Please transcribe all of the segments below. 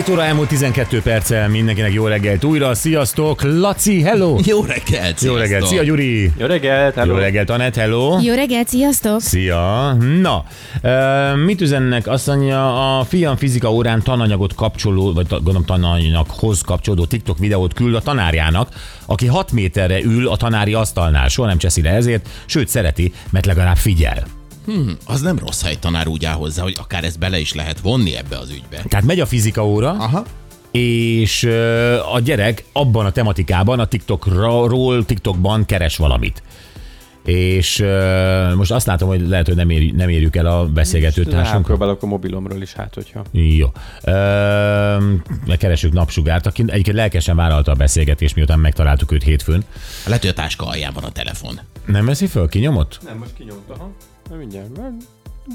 7 óra elmúlt 12 perccel mindenkinek jó reggelt újra. Sziasztok! Laci, hello! Jó reggelt! Jó reggelt! Szia, Gyuri! Jó reggelt, hello. Jó reggelt, Anett, hello! Jó reggelt, sziasztok! Szia! Na, e, mit üzennek? Azt mondja, a fiam fizika órán tananyagot kapcsoló, vagy gondolom tananyaghoz kapcsolódó TikTok videót küld a tanárjának, aki 6 méterre ül a tanári asztalnál. Soha nem cseszi le ezért, sőt szereti, mert legalább figyel. Az nem rossz, ha egy tanár úgy áll hozzá, hogy akár ezt bele is lehet vonni ebbe az ügybe. Tehát megy a fizika óra, Aha. és a gyerek abban a tematikában, a TikTokról, TikTokban keres valamit. És ö, most azt látom, hogy lehet, hogy nem, ér, nem érjük el a beszélgető társunkat. Próbálok a mobilomról is, hát hogyha. Jó. Ö, keresünk napsugárt, aki egyébként lelkesen vállalta a beszélgetést, miután megtaláltuk őt hétfőn. Lehet, hogy a táska alján van a telefon. Nem veszi föl? Kinyomott? Nem, most kinyomta, ha? Na mindjárt,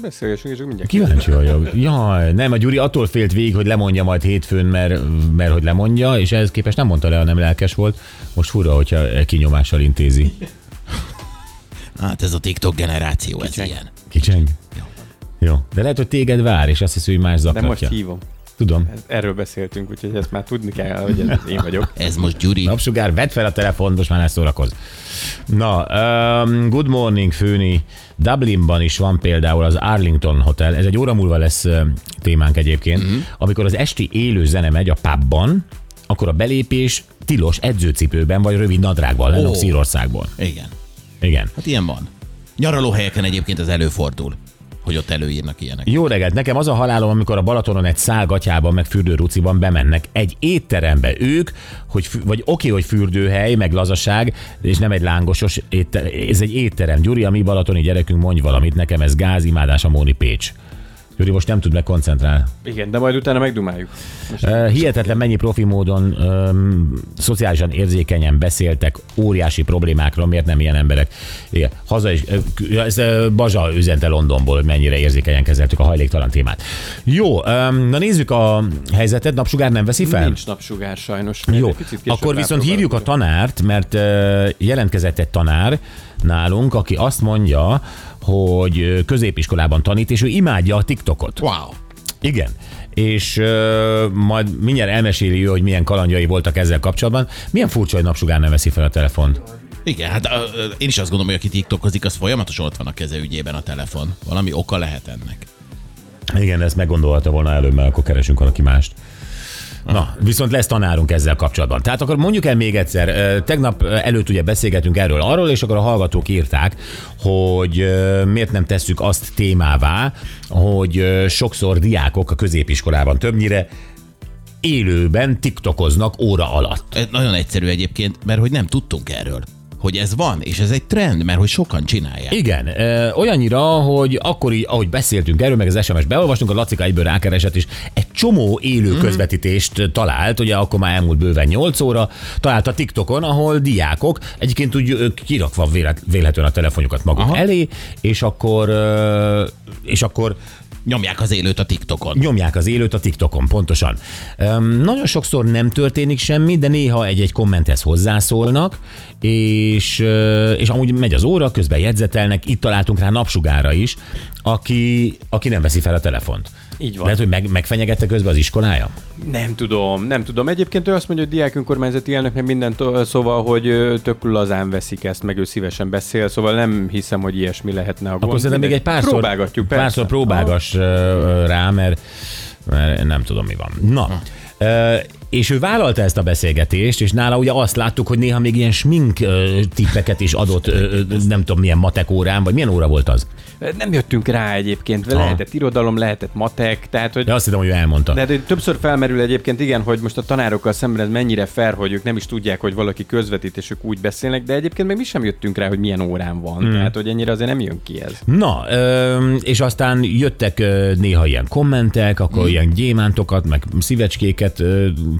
beszélgessünk, és mindjárt. Kíváncsi vagyok. Jaj, nem, a Gyuri attól félt végig, hogy lemondja majd hétfőn, mert, mert hogy lemondja, és ehhez képest nem mondta le, ha nem lelkes volt. Most fura, hogyha kinyomással intézi. Hát ez a TikTok generáció, ez ilyen. Kicseng? Jó. De lehet, hogy téged vár, és azt hiszi, hogy más De most zaklatja. hívom. Tudom. Erről beszéltünk, úgyhogy ezt már tudni kell, hogy ez én vagyok. Ez most Gyuri. Napsugár, vedd fel a telefont, most már ne szórakozz. Na, um, good morning, Főni. Dublinban is van például az Arlington Hotel, ez egy óra múlva lesz témánk egyébként, uh-huh. amikor az esti élő zene megy a pubban, akkor a belépés tilos edzőcipőben vagy rövid nadrágban, oh. Ó. Szírországból. Igen. Igen. Hát ilyen van. Nyaralóhelyeken egyébként ez előfordul, hogy ott előírnak ilyenek. Jó reggelt, nekem az a halálom, amikor a Balatonon egy szál gatyában, meg fürdőruciban bemennek egy étterembe ők, hogy, vagy oké, hogy fürdőhely, meg lazaság, és nem egy lángosos étterem, ez egy étterem. Gyuri, a mi balatoni gyerekünk, mondj valamit, nekem ez gázimádás a Móni Pécs. Gyuri most nem tud megkoncentrálni. Igen, de majd utána megdumáljuk. Uh, hihetetlen mennyi profi módon um, szociálisan érzékenyen beszéltek óriási problémákról, miért nem ilyen emberek. Igen, haza is, ez Bazsa üzente Londonból, hogy mennyire érzékenyen kezeltük a hajléktalan témát. Jó, um, na nézzük a helyzetet, napsugár nem veszi fel? Nincs napsugár sajnos. Jó, akkor viszont hívjuk a tanárt, mert jelentkezett egy tanár nálunk, aki azt mondja, hogy ö, középiskolában tanít, és ő imádja a TikTokot. Wow. Igen. És uh, majd mindjárt elmeséli ő, hogy milyen kalandjai voltak ezzel kapcsolatban. Milyen furcsa, hogy napsugár nem veszi fel a telefont. Igen, hát ö, ö, én is azt gondolom, hogy aki TikTokozik, az folyamatosan ott van a keze ügyében a telefon. Valami oka lehet ennek. Igen, ezt meggondolta volna előbb, mert akkor keresünk valaki mást. Na, viszont lesz tanárunk ezzel kapcsolatban. Tehát akkor mondjuk el még egyszer, tegnap előtt ugye beszélgetünk erről arról, és akkor a hallgatók írták, hogy miért nem tesszük azt témává, hogy sokszor diákok a középiskolában többnyire élőben tiktokoznak óra alatt. Nagyon egyszerű egyébként, mert hogy nem tudtunk erről. Hogy ez van, és ez egy trend, mert hogy sokan csinálják. Igen, ö, olyannyira, hogy akkor így, ahogy beszéltünk erről, meg az SMS beolvastunk, a Lacika egyből rákeresett, és egy csomó élő Mhm. közvetítést talált, ugye akkor már elmúlt bőven 8 óra, talált a TikTokon, ahol diákok egyébként úgy kirakva vélet, vélhetően a telefonjukat maguk Aha. Elé, és akkor, és akkor Nyomják az élőt a TikTokon. nyomják az élőt a TikTokon, pontosan. Um, nagyon sokszor nem történik semmi, de néha egy-egy kommenthez hozzászólnak, és, és amúgy megy az óra, közben jegyzetelnek, itt találtunk rá napsugára is, aki, aki nem veszi fel a telefont. Így van. Lehet, hogy meg, megfenyegette közben az iskolája? Nem tudom, nem tudom. Egyébként ő azt mondja, hogy diák önkormányzati elnök meg mindent, ö, szóval, hogy tök lazán veszik ezt, meg ő szívesen beszél, szóval nem hiszem, hogy ilyesmi lehetne a gond. Akkor szerintem még egy párszor, Próbálgatjuk, persze. párszor próbálgass ö, rá, mert, mert nem tudom, mi van. Na, ö, és ő vállalta ezt a beszélgetést, és nála ugye azt láttuk, hogy néha még ilyen smink tippeket is adott, nem tudom milyen matek órán, vagy milyen óra volt az? Nem jöttünk rá egyébként, lehetett irodalom, lehetett matek, tehát hogy De azt hittem, hogy ő elmondta. De, de többször felmerül egyébként, igen, hogy most a tanárokkal szemben ez mennyire fair, hogy ők nem is tudják, hogy valaki közvetít, és ők úgy beszélnek, de egyébként még mi sem jöttünk rá, hogy milyen órán van. Hmm. Tehát, hogy ennyire azért nem jön ki ez. Na, és aztán jöttek néha ilyen kommentek, akkor hmm. ilyen gyémántokat, meg szívecskéket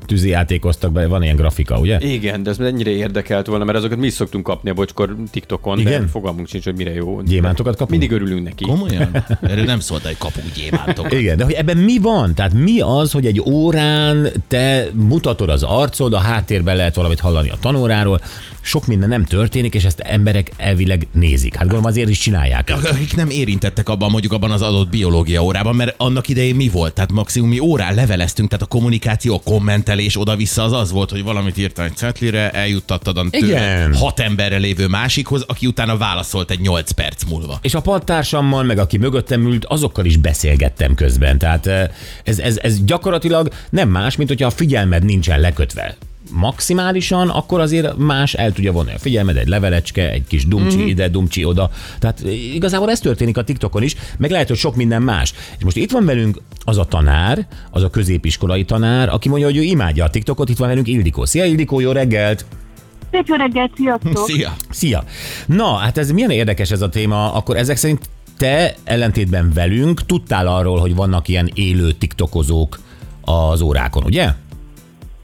tűzi játékoztak be, van ilyen grafika, ugye? Igen, de ez mennyire érdekelt volna, mert azokat mi is szoktunk kapni a bocskor TikTokon, Igen? de fogalmunk sincs, hogy mire jó. Gyémántokat kapunk? Mindig örülünk neki. Komolyan? Erről nem szólt, hogy kapunk gyémántokat. Igen, de hogy ebben mi van? Tehát mi az, hogy egy órán te mutatod az arcod, a háttérben lehet valamit hallani a tanóráról, sok minden nem történik, és ezt emberek elvileg nézik. Hát gondolom azért is csinálják. Akik nem érintettek abban, mondjuk abban az adott biológia órában, mert annak idején mi volt? Tehát maximum mi órán leveleztünk, tehát a kommunikáció, a kommentelés oda-vissza az az volt, hogy valamit írtál egy cetlire, eljuttattad a Igen. hat emberre lévő másikhoz, aki utána válaszolt egy 8 perc múlva. És a padtársammal, meg aki mögöttem ült, azokkal is beszélgettem közben. Tehát eh, ez, ez, ez gyakorlatilag nem más, mint hogyha a figyelmed nincsen lekötve maximálisan, akkor azért más el tudja vonni a figyelmed, egy levelecske, egy kis dumcsi mm-hmm. ide, dumcsi oda. Tehát eh, igazából ez történik a TikTokon is, meg lehet, hogy sok minden más. És most itt van velünk az a tanár, az a középiskolai tanár, aki mondja, hogy ő imádja a TikTokot, itt van velünk Ildikó. Szia Ildikó, jó reggelt! Szép jó reggelt, sziasztok! Szia! Szia! Na, hát ez milyen érdekes ez a téma, akkor ezek szerint te ellentétben velünk tudtál arról, hogy vannak ilyen élő tiktokozók az órákon, ugye?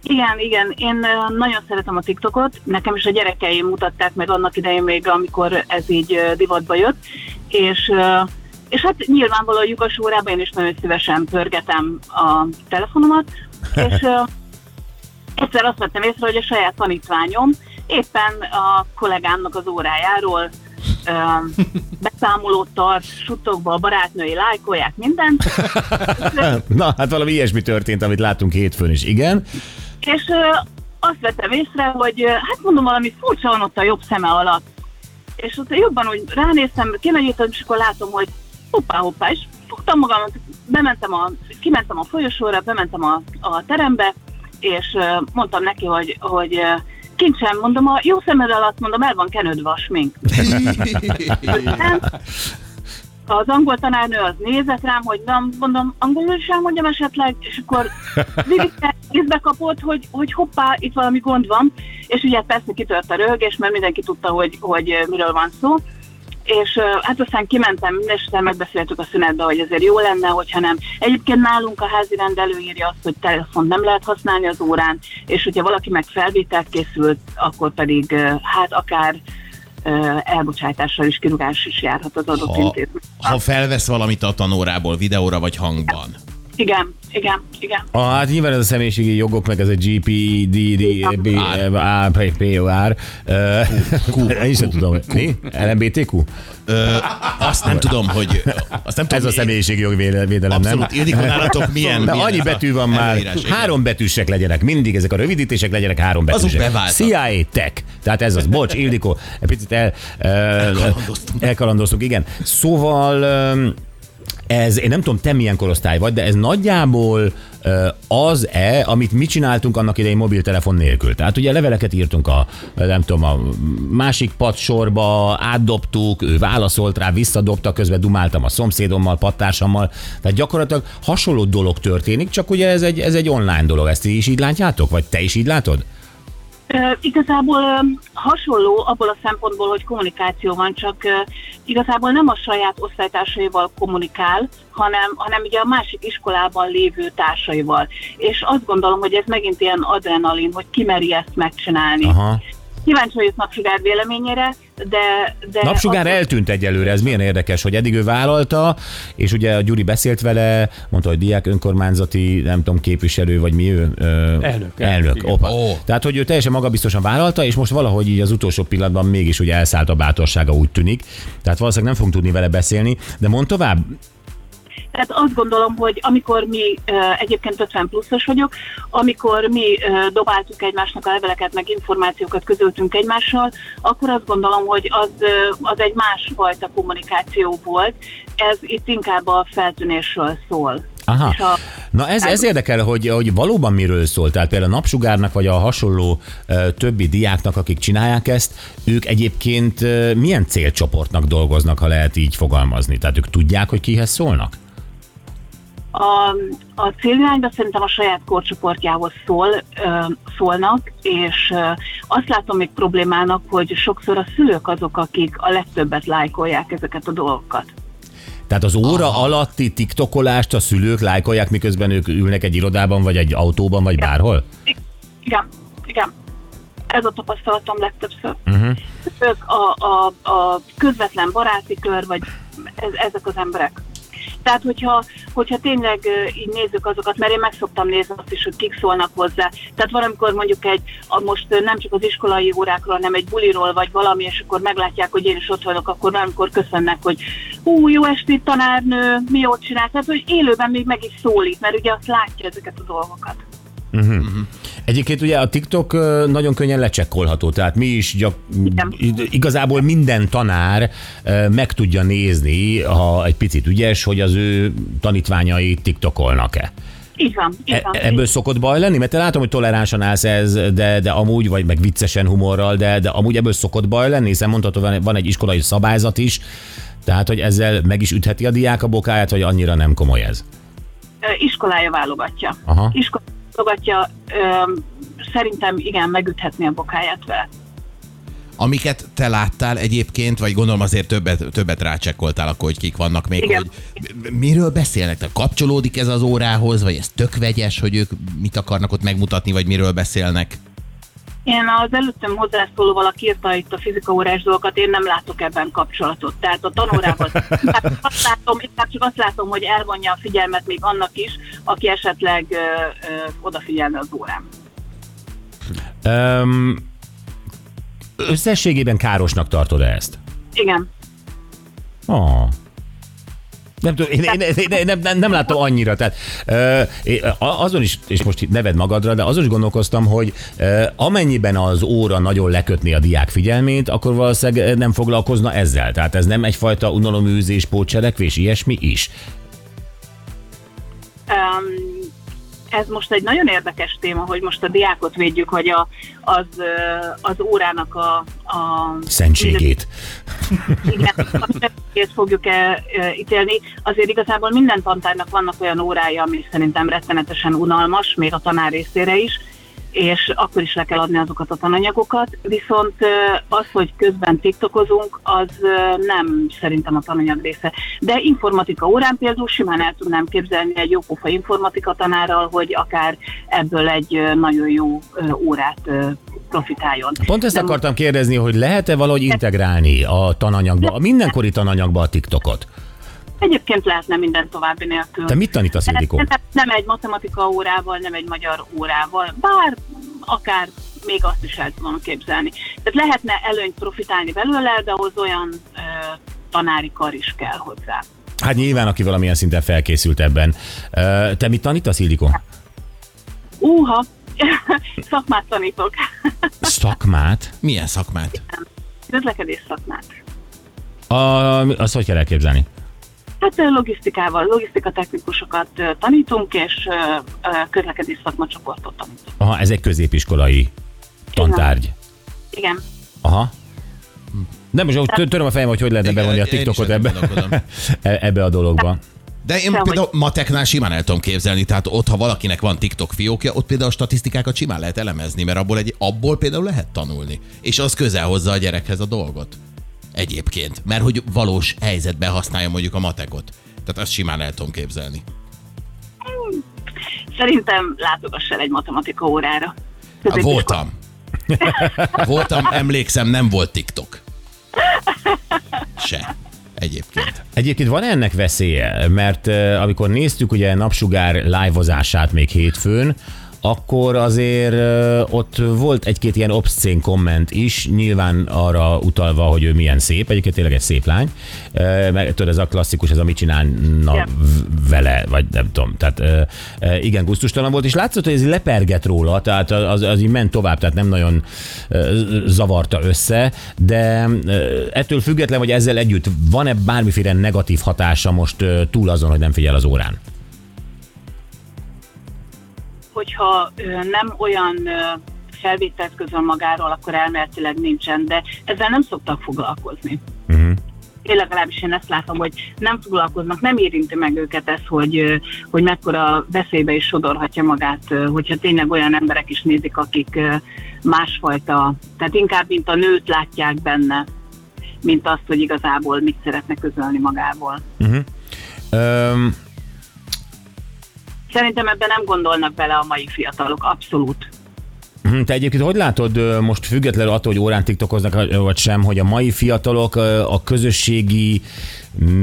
Igen, igen, én nagyon szeretem a TikTokot, nekem is a gyerekeim mutatták meg annak idején még, amikor ez így divatba jött, és, és hát nyilvánvalóan a lyukas órában én is nagyon szívesen pörgetem a telefonomat, és egyszer azt vettem észre, hogy a saját tanítványom éppen a kollégámnak az órájáról ö, beszámolót tart, suttogva a barátnői lájkolják mindent, Na, hát valami ilyesmi történt, amit láttunk hétfőn is, igen. És azt vettem észre, hogy hát mondom, valami furcsa van ott a jobb szeme alatt. És ott jobban úgy ránéztem, kimenyítem, és akkor látom, hogy hoppá, hoppá, és fogtam magamat, bementem a, kimentem a folyosóra, bementem a, a terembe, és mondtam neki, hogy, hogy kincsem, mondom, a jó szemed alatt, mondom, el van kenődve a smink. Nem. Az angol tanárnő az nézett rám, hogy nem, mondom, angolul is elmondjam esetleg, és akkor észbe kapott, hogy, hogy hoppá, itt valami gond van, és ugye persze kitört a röhögés, mert mindenki tudta, hogy, hogy miről van szó, és hát aztán kimentem, és megbeszéltük a szünetbe, hogy azért jó lenne, hogyha nem. Egyébként nálunk a házi rendelő írja azt, hogy telefont nem lehet használni az órán, és hogyha valaki meg felvételt készült, akkor pedig hát akár elbocsátással is, kirúgás is járhat az adott Ha, intézmény. ha felvesz valamit a tanórából, videóra vagy hangban. Igen, igen, igen. Ah, hát nyilván ez a személyiségi jogok, meg ez a GPDD, POR, én is nem tudom, mi? LMBTQ? Azt nem tudom, hogy... Azt nem tudom, Ez a személyiségi jogvédelem, nem? Abszolút. Ildikó, nálatok milyen? De milyen annyi a betű van már, három betűsek legyenek, mindig ezek a rövidítések legyenek három Azok betűsek. beváltak. CIA Tech. Tehát ez az. Bocs, Ildikó, egy picit el, Elkalandoztunk. elkalandoztunk, igen. Szóval ez, én nem tudom, te milyen korosztály vagy, de ez nagyjából az-e, amit mi csináltunk annak idején mobiltelefon nélkül. Tehát ugye leveleket írtunk a, nem tudom, a másik padsorba, átdobtuk, ő válaszolt rá, visszadobta, közben dumáltam a szomszédommal, pattársammal. Tehát gyakorlatilag hasonló dolog történik, csak ugye ez egy, ez egy online dolog. Ezt ti is így látjátok? Vagy te is így látod? Igazából hasonló abból a szempontból, hogy kommunikáció van, csak igazából nem a saját osztálytársaival kommunikál, hanem, hanem ugye a másik iskolában lévő társaival. És azt gondolom, hogy ez megint ilyen adrenalin, hogy ki meri ezt megcsinálni. Aha. Kíváncsi vagyok Napsugár véleményére, de... de Napsugár azt- eltűnt egyelőre, ez milyen érdekes, hogy eddig ő vállalta, és ugye a Gyuri beszélt vele, mondta, hogy diák önkormányzati, nem tudom, képviselő, vagy mi ő? Ö, Elnök, Elnök, igen. opa. Ó. Tehát, hogy ő teljesen magabiztosan vállalta, és most valahogy így az utolsó pillanatban mégis ugye elszállt a bátorsága, úgy tűnik. Tehát valószínűleg nem fogunk tudni vele beszélni, de mond tovább, Tehát azt gondolom, hogy amikor mi, egyébként 50 pluszos vagyok, amikor mi dobáltuk egymásnak a leveleket, meg információkat közöltünk egymással, akkor azt gondolom, hogy az, az egy másfajta kommunikáció volt. Ez itt inkább a feltűnésről szól. Aha. A- Na ez, ez érdekel, hogy, hogy valóban miről szól. Tehát például a napsugárnak, vagy a hasonló többi diáknak, akik csinálják ezt, ők egyébként milyen célcsoportnak dolgoznak, ha lehet így fogalmazni? Tehát ők tudják, hogy kihez szólnak? A, a célirányba szerintem a saját korcsoportjához szól, szólnak, és azt látom még problémának, hogy sokszor a szülők azok, akik a legtöbbet lájkolják ezeket a dolgokat. Tehát az óra Aha. alatti tiktokolást a szülők lájkolják, miközben ők ülnek egy irodában, vagy egy autóban, vagy bárhol? Igen, igen. Ez a tapasztalatom legtöbbször. Uh-huh. Ők a, a, a közvetlen baráti kör, vagy ez, ezek az emberek. Tehát, hogyha, hogyha tényleg így nézzük azokat, mert én meg szoktam nézni azt is, hogy kik szólnak hozzá. Tehát valamikor mondjuk egy, a, most nem csak az iskolai órákról, hanem egy buliról, vagy valami, és akkor meglátják, hogy én is ott vagyok, akkor valamikor köszönnek, hogy hú, jó estét tanárnő, mi jót csinál. Tehát, hogy élőben még meg is szólít, mert ugye azt látja ezeket a dolgokat. Egyébként ugye a TikTok nagyon könnyen lecsekkolható, tehát mi is gyak, Igen. igazából minden tanár meg tudja nézni, ha egy picit ügyes, hogy az ő tanítványai TikTokolnak-e. Így van, így E- van. ebből szokott baj lenni? Mert te látom, hogy toleránsan állsz ez, de, de amúgy, vagy meg viccesen humorral, de, de amúgy ebből szokott baj lenni, hiszen mondhatod, van, egy iskolai szabályzat is, tehát, hogy ezzel meg is ütheti a diák a bokáját, vagy annyira nem komoly ez? Iskolája válogatja. Aha. Iskolája válogatja, ö, szerintem igen, megüthetni a bokáját vele. Amiket te láttál egyébként, vagy gondolom azért többet, többet rácsekkoltál akkor, hogy kik vannak még, Igen. hogy miről beszélnek? Tehát kapcsolódik ez az órához, vagy ez tök vegyes, hogy ők mit akarnak ott megmutatni, vagy miről beszélnek? Én az előttem hozzászólóval, aki írta itt a fizika órás dolgokat, én nem látok ebben kapcsolatot. Tehát a tanórában inkább azt látom, inkább csak azt látom, hogy elvonja a figyelmet még annak is, aki esetleg ö, ö, odafigyelne az órám. Um, összességében károsnak tartod ezt? Igen. Oh. Nem tudom, én, én, én, én nem, nem, nem láttam annyira, tehát én azon is, és most neved magadra, de azon is gondolkoztam, hogy ö, amennyiben az óra nagyon lekötné a diák figyelmét, akkor valószínűleg nem foglalkozna ezzel. Tehát ez nem egyfajta unaloműzés, pótcselekvés, ilyesmi is. Um, ez most egy nagyon érdekes téma, hogy most a diákot védjük, vagy a, az, az órának a, a Szentségét. igen, szentségét fogjuk -e ítélni. Azért igazából minden tantárnak vannak olyan órája, ami szerintem rettenetesen unalmas, még a tanár részére is, és akkor is le kell adni azokat a tananyagokat, viszont az, hogy közben tiktokozunk, az nem szerintem a tananyag része. De informatika órán például simán el tudnám képzelni egy jópofa informatika tanárral, hogy akár ebből egy nagyon jó órát profitáljon. Pont ezt De akartam kérdezni, hogy lehet-e valahogy integrálni a tananyagba, a mindenkori tananyagba a TikTokot? Egyébként lehetne minden további nélkül. Te mit tanítasz, Ildikó? Nem, egy matematika órával, nem egy magyar órával, bár akár még azt is el tudom képzelni. Tehát lehetne előnyt profitálni belőle, de ahhoz olyan ö, tanári kar is kell hozzá. Hát nyilván, aki valamilyen szinten felkészült ebben. Ö, Te mit tanítasz, Ildikó? Úha, szakmát tanítok. Szakmát? Milyen szakmát? Közlekedés szakmát. A, azt hogy kell elképzelni? Hát logisztikával, logisztikatechnikusokat tanítunk, és közlekedés szakmacsoportot tanítunk. Aha, ez egy középiskolai tantárgy. Igen. Aha. Nem, most tö- töröm a fejem, hogy hogy lehetne bevonni a is TikTokot ebbe, e- ebbe a dologba. De én Dehogy. például mateknál simán el tudom képzelni, tehát ott, ha valakinek van TikTok fiókja, ott például a statisztikákat simán lehet elemezni, mert abból, egy, abból például lehet tanulni. És az közel hozza a gyerekhez a dolgot. Egyébként. Mert hogy valós helyzetben használja mondjuk a matekot. Tehát azt simán el tudom képzelni. Szerintem látogass el egy matematika órára. Há, Középiskola- voltam. voltam, emlékszem, nem volt TikTok. Se. Egyébként. Egyébként van ennek veszélye, mert uh, amikor néztük ugye napsugár live-ozását még hétfőn, akkor azért ott volt egy-két ilyen obszcén komment is, nyilván arra utalva, hogy ő milyen szép, egyébként tényleg egy szép lány, mert tudod, ez a klasszikus, ez a mit csinálna v- vele, vagy nem tudom, tehát igen, gusztustalan volt, és látszott, hogy ez leperget róla, tehát az, az így ment tovább, tehát nem nagyon zavarta össze, de ettől független, hogy ezzel együtt van-e bármiféle negatív hatása most túl azon, hogy nem figyel az órán? Hogyha nem olyan felvételt közöl magáról, akkor elméletileg nincsen, de ezzel nem szoktak foglalkozni. Uh-huh. Én legalábbis én ezt látom, hogy nem foglalkoznak, nem érinti meg őket ez, hogy, hogy mekkora veszélybe is sodorhatja magát, hogyha tényleg olyan emberek is nézik, akik másfajta, tehát inkább mint a nőt látják benne, mint azt, hogy igazából mit szeretne közölni magából. Uh-huh. Öm, Szerintem ebben nem gondolnak bele a mai fiatalok, abszolút. hm, te egyébként hogy látod most függetlenül attól, hogy órán tiktokoznak vagy sem, hogy a mai fiatalok a közösségi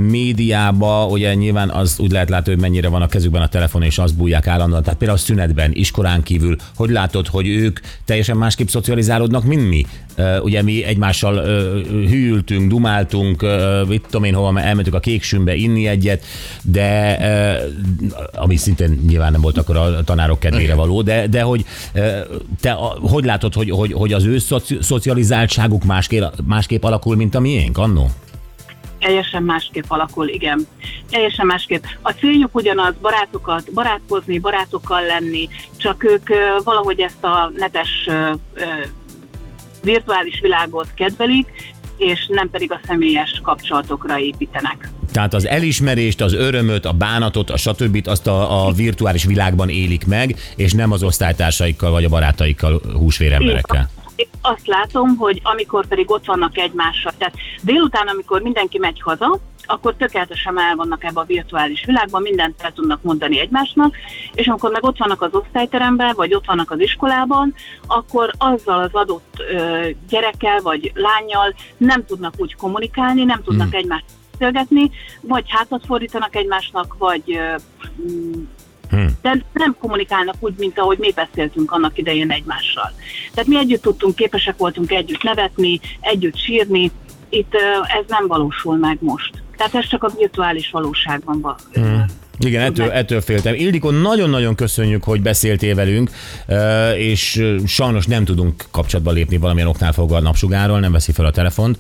médiába, ugye nyilván az úgy lehet látni, hogy mennyire van a kezükben a telefon, és azt bújják állandóan. Tehát például a szünetben, iskolán kívül, hogy látod, hogy ők teljesen másképp szocializálódnak, mint mi? Ugye mi egymással ö, hűltünk, dumáltunk, mit tudom én hova, elmentük a kéksümbe inni egyet, de ami szintén nyilván nem volt akkor a tanárok kedvére való, de, de hogy te hogy látod, hogy, hogy, hogy az ő szoci, szocializáltságuk másképp, másképp alakul, mint a miénk annó? Teljesen másképp alakul, igen. Teljesen másképp. A céljuk ugyanaz, barátokat, barátkozni, barátokkal lenni, csak ők valahogy ezt a netes virtuális világot kedvelik, és nem pedig a személyes kapcsolatokra építenek. Tehát az elismerést, az örömöt, a bánatot, a stb. azt a, a virtuális világban élik meg, és nem az osztálytársaikkal vagy a barátaikkal, húsvéremberekkel. Azt látom, hogy amikor pedig ott vannak egymással, tehát délután, amikor mindenki megy haza, akkor tökéletesen el vannak ebbe a virtuális világban, mindent el tudnak mondani egymásnak, és amikor meg ott vannak az osztályteremben, vagy ott vannak az iskolában, akkor azzal az adott ö, gyerekkel vagy lányjal nem tudnak úgy kommunikálni, nem tudnak hmm. egymást beszélgetni, vagy hátat fordítanak egymásnak, vagy ö, mm, de nem kommunikálnak úgy, mint ahogy mi beszéltünk annak idején egymással. Tehát mi együtt tudtunk, képesek voltunk együtt nevetni, együtt sírni, itt ez nem valósul meg most. Tehát ez csak a virtuális valóságban van. Igen, ettől, ettől féltem. Ildikó, nagyon-nagyon köszönjük, hogy beszéltél velünk, és sajnos nem tudunk kapcsolatba lépni valamilyen oknál fogva a napsugáról, nem veszi fel a telefont,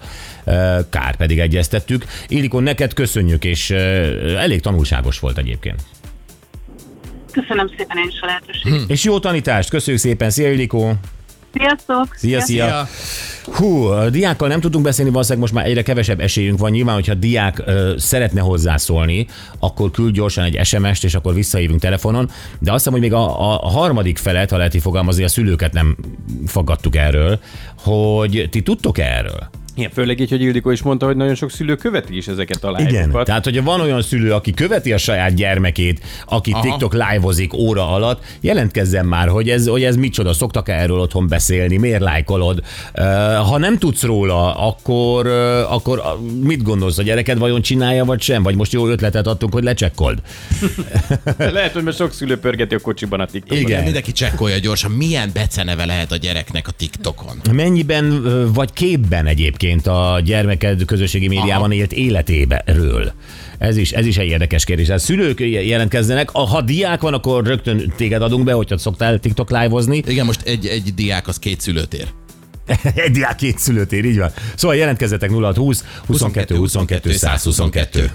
kár pedig egyeztettük. Ildikó, neked köszönjük, és elég tanulságos volt egyébként. Köszönöm szépen én is a lehetőséget. És jó tanítást, köszönjük szépen, szia Ildikó! Sziasztok! Szia, szia! Hú, a diákkal nem tudunk beszélni, valószínűleg most már egyre kevesebb esélyünk van. Nyilván, hogyha diák ö, szeretne hozzászólni, akkor küld gyorsan egy SMS-t, és akkor visszahívunk telefonon. De azt hiszem, hogy még a, a, a harmadik felet, ha lehet így fogalmazni, a szülőket nem fogadtuk erről, hogy ti tudtok erről? Igen, főleg így, hogy Ildikó is mondta, hogy nagyon sok szülő követi is ezeket a Igen. live-okat. Tehát, hogyha van olyan szülő, aki követi a saját gyermekét, aki Aha. TikTok live-ozik óra alatt, jelentkezzen már, hogy ez, hogy ez micsoda, szoktak-e erről otthon beszélni, miért lájkolod? Ha nem tudsz róla, akkor, akkor mit gondolsz, a gyereked vajon csinálja, vagy sem? Vagy most jó ötletet adtunk, hogy lecsekkold? Lehet, hogy most sok szülő pörgeti a kocsiban a TikTokot. Igen. Mindenki csekkolja gyorsan, milyen beceneve lehet a gyereknek a TikTokon. Mennyiben vagy képben egyébként a gyermeked közösségi médiában élt életéről? Ez is, ez is egy érdekes kérdés. A szülők jelentkezzenek, ha diák van, akkor rögtön téged adunk be, hogyha szoktál TikTok live-ozni. Igen, most egy, egy diák az két szülőt ér. Egy diák két szülőtér, így van. Szóval jelentkezzetek 0620 22 22 122.